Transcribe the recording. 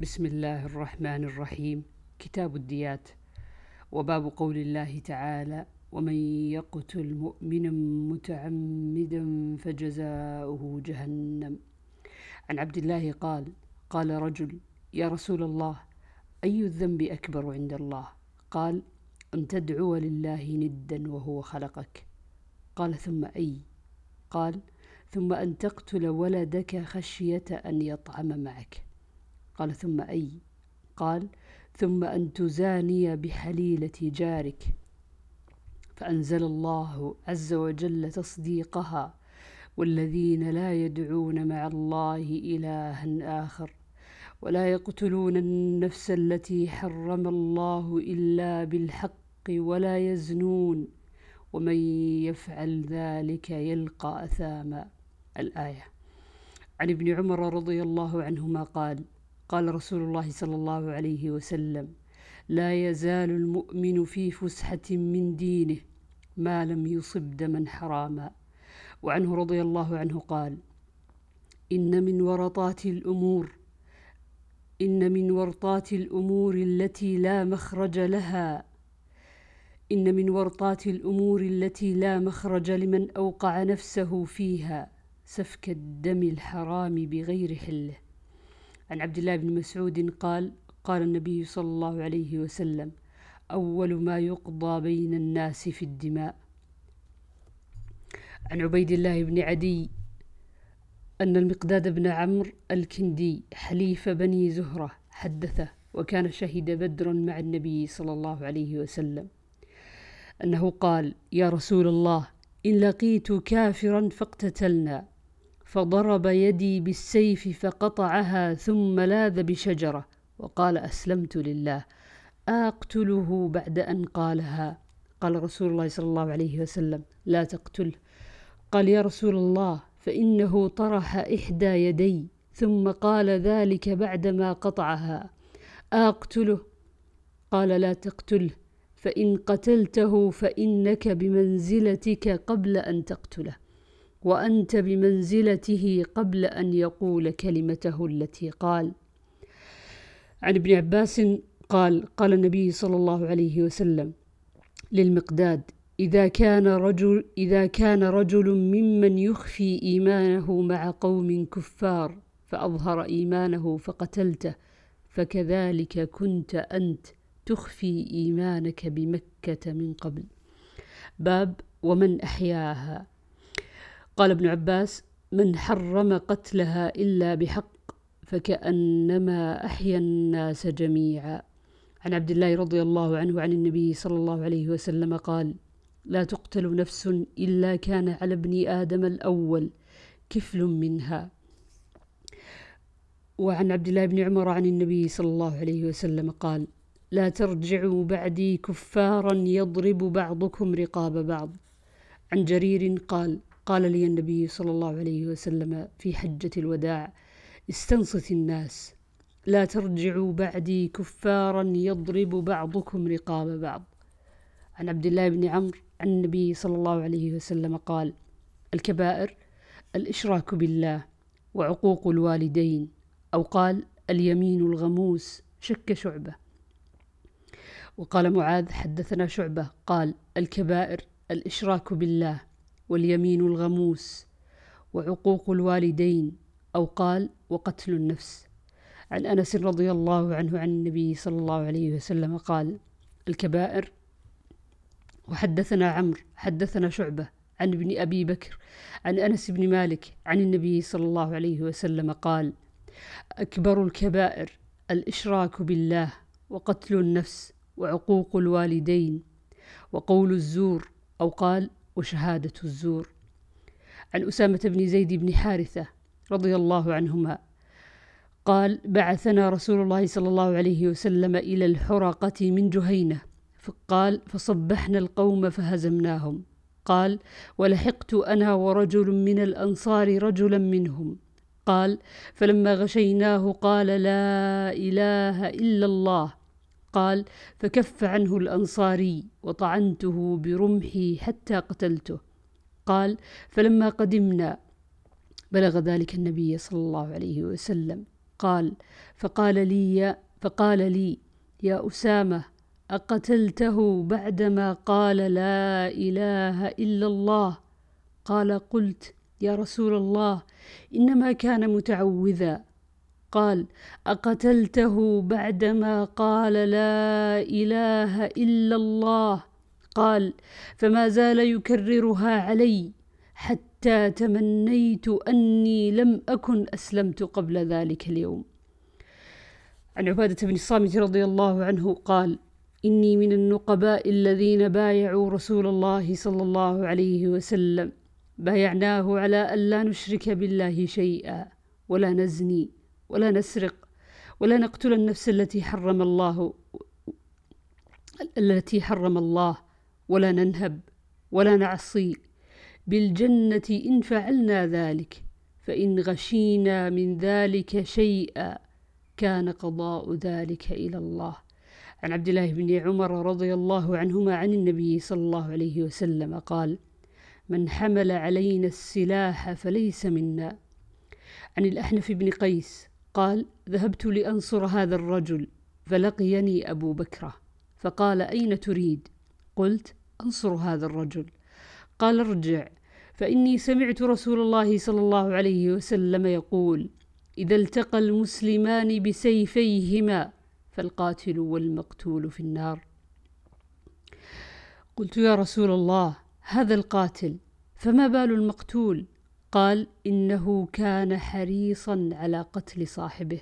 بسم الله الرحمن الرحيم. كتاب الديات وباب قول الله تعالى ومن يقتل مؤمنا متعمدا فجزاؤه جهنم. عن عبد الله قال قال رجل يا رسول الله أي الذنب أكبر عند الله؟ قال أن تدعو لله ندا وهو خلقك. قال ثم أي؟ قال ثم أن تقتل ولدك خشية أن يطعم معك. قال ثم أي؟ قال ثم أن تزاني بحليلة جارك. فأنزل الله عز وجل تصديقها والذين لا يدعون مع الله إلها آخر ولا يقتلون النفس التي حرم الله إلا بالحق ولا يزنون ومن يفعل ذلك يلقى أثاما. الآية. عن ابن عمر رضي الله عنهما قال قال رسول الله صلى الله عليه وسلم لا يزال المؤمن في فسحة من دينه ما لم يصب دما حراما. وعنه رضي الله عنه قال إن من ورطات الأمور إن من ورطات الأمور التي لا مخرج لها إن من ورطات الأمور التي لا مخرج لمن أوقع نفسه فيها سفك الدم الحرام بغير حله. عن عبد الله بن مسعود قال قال النبي صلى الله عليه وسلم أول ما يقضى بين الناس في الدماء. عن عبيد الله بن عدي أن المقداد بن عمرو الكندي حليف بني زهرة حدثه وكان شهد بدرا مع النبي صلى الله عليه وسلم. أنه قال يا رسول الله إن لقيت كافرا فاقتتلنا فضرب يدي بالسيف فقطعها ثم لاذ بشجرة. وقال أسلمت لله. أقتله بعد أن قالها. قال رسول الله صلى الله عليه وسلم لا تقتله قال يا رسول الله فإنه طرح إحدى يدي ثم قال ذلك بعدما قطعها. أقتله. قال لا تقتله فإن قتلته فإنك بمنزلتك قبل أن تقتله. وأنت بمنزلته قبل أن يقول كلمته التي قال. عن ابن عباس قال قال النبي صلى الله عليه وسلم للمقداد إذا كان رجل إذا كان رجل ممن يخفي إيمانه مع قوم كفار فأظهر إيمانه فقتلته فكذلك كنت أنت تخفي إيمانك بمكة من قبل. باب ومن أحياها. قال ابن عباس من حرم قتلها إلا بحق فكأنما أحيا الناس جميعا. عن عبد الله رضي الله عنه عن النبي صلى الله عليه وسلم قال لا تقتل نفس إلا كان على ابن آدم الأول كفل منها. وعن عبد الله بن عمر عن النبي صلى الله عليه وسلم قال لا ترجعوا بعدي كفارا يضرب بعضكم رقاب بعض. عن جرير قال قال لي النبي صلى الله عليه وسلم في حجة الوداع استنصت الناس لا ترجعوا بعدي كفارا يضرب بعضكم رقاب بعض. عن عبد الله بن عمرو عن النبي صلى الله عليه وسلم قال الكبائر الإشراك بالله وعقوق الوالدين أو قال اليمين الغموس شك شعبة. وقال معاذ حدثنا شعبة قال الكبائر الإشراك بالله واليمين الغموس وعقوق الوالدين أو قال وقتل النفس. عن أنس رضي الله عنه عن النبي صلى الله عليه وسلم قال الكبائر. وحدثنا عمرو حدثنا شعبة عن ابن أبي بكر عن أنس بن مالك عن النبي صلى الله عليه وسلم قال أكبر الكبائر الإشراك بالله وقتل النفس وعقوق الوالدين وقول الزور أو قال وشهادة الزور. عن أسامة بن زيد بن حارثة رضي الله عنهما قال بعثنا رسول الله صلى الله عليه وسلم إلى الحرقة من جهينة فقال فصبحنا القوم فهزمناهم. قال ولحقت أنا ورجل من الأنصار رجلا منهم. قال فلما غشيناه قال لا إله إلا الله. قال فكف عنه الأنصاري وطعنته برمحي حتى قتلته. قال فلما قدمنا بلغ ذلك النبي صلى الله عليه وسلم. قال فقال لي فقال لي يا أسامة أقتلته بعدما قال لا إله إلا الله؟ قال قلت يا رسول الله إنما كان متعوذا قال أقتلته بعدما قال لا إله إلا الله. قال فما زال يكررها علي حتى تمنيت أني لم أكن أسلمت قبل ذلك اليوم. عن عبادة بن الصامت رضي الله عنه قال إني من النقباء الذين بايعوا رسول الله صلى الله عليه وسلم. بايعناه على أن لا نشرك بالله شيئا ولا نزني. ولا نسرق ولا نقتل النفس التي حرم الله التي حرم الله ولا ننهب ولا نعصي. بالجنة إن فعلنا ذلك فإن غشينا من ذلك شيئا كان قضاء ذلك إلى الله. عن عبد الله بن عمر رضي الله عنهما عن النبي صلى الله عليه وسلم قال من حمل علينا السلاح فليس منا. عن الأحنف بن قيس قال ذهبت لأنصر هذا الرجل فلقيني أبو بكرة فقال أين تريد؟ قلت أنصر هذا الرجل. قال ارجع فإني سمعت رسول الله صلى الله عليه وسلم يقول إذا التقى المسلمان بسيفيهما فالقاتل والمقتول في النار. قلت يا رسول الله هذا القاتل فما بال المقتول؟ قال إنه كان حريصا على قتل صاحبه.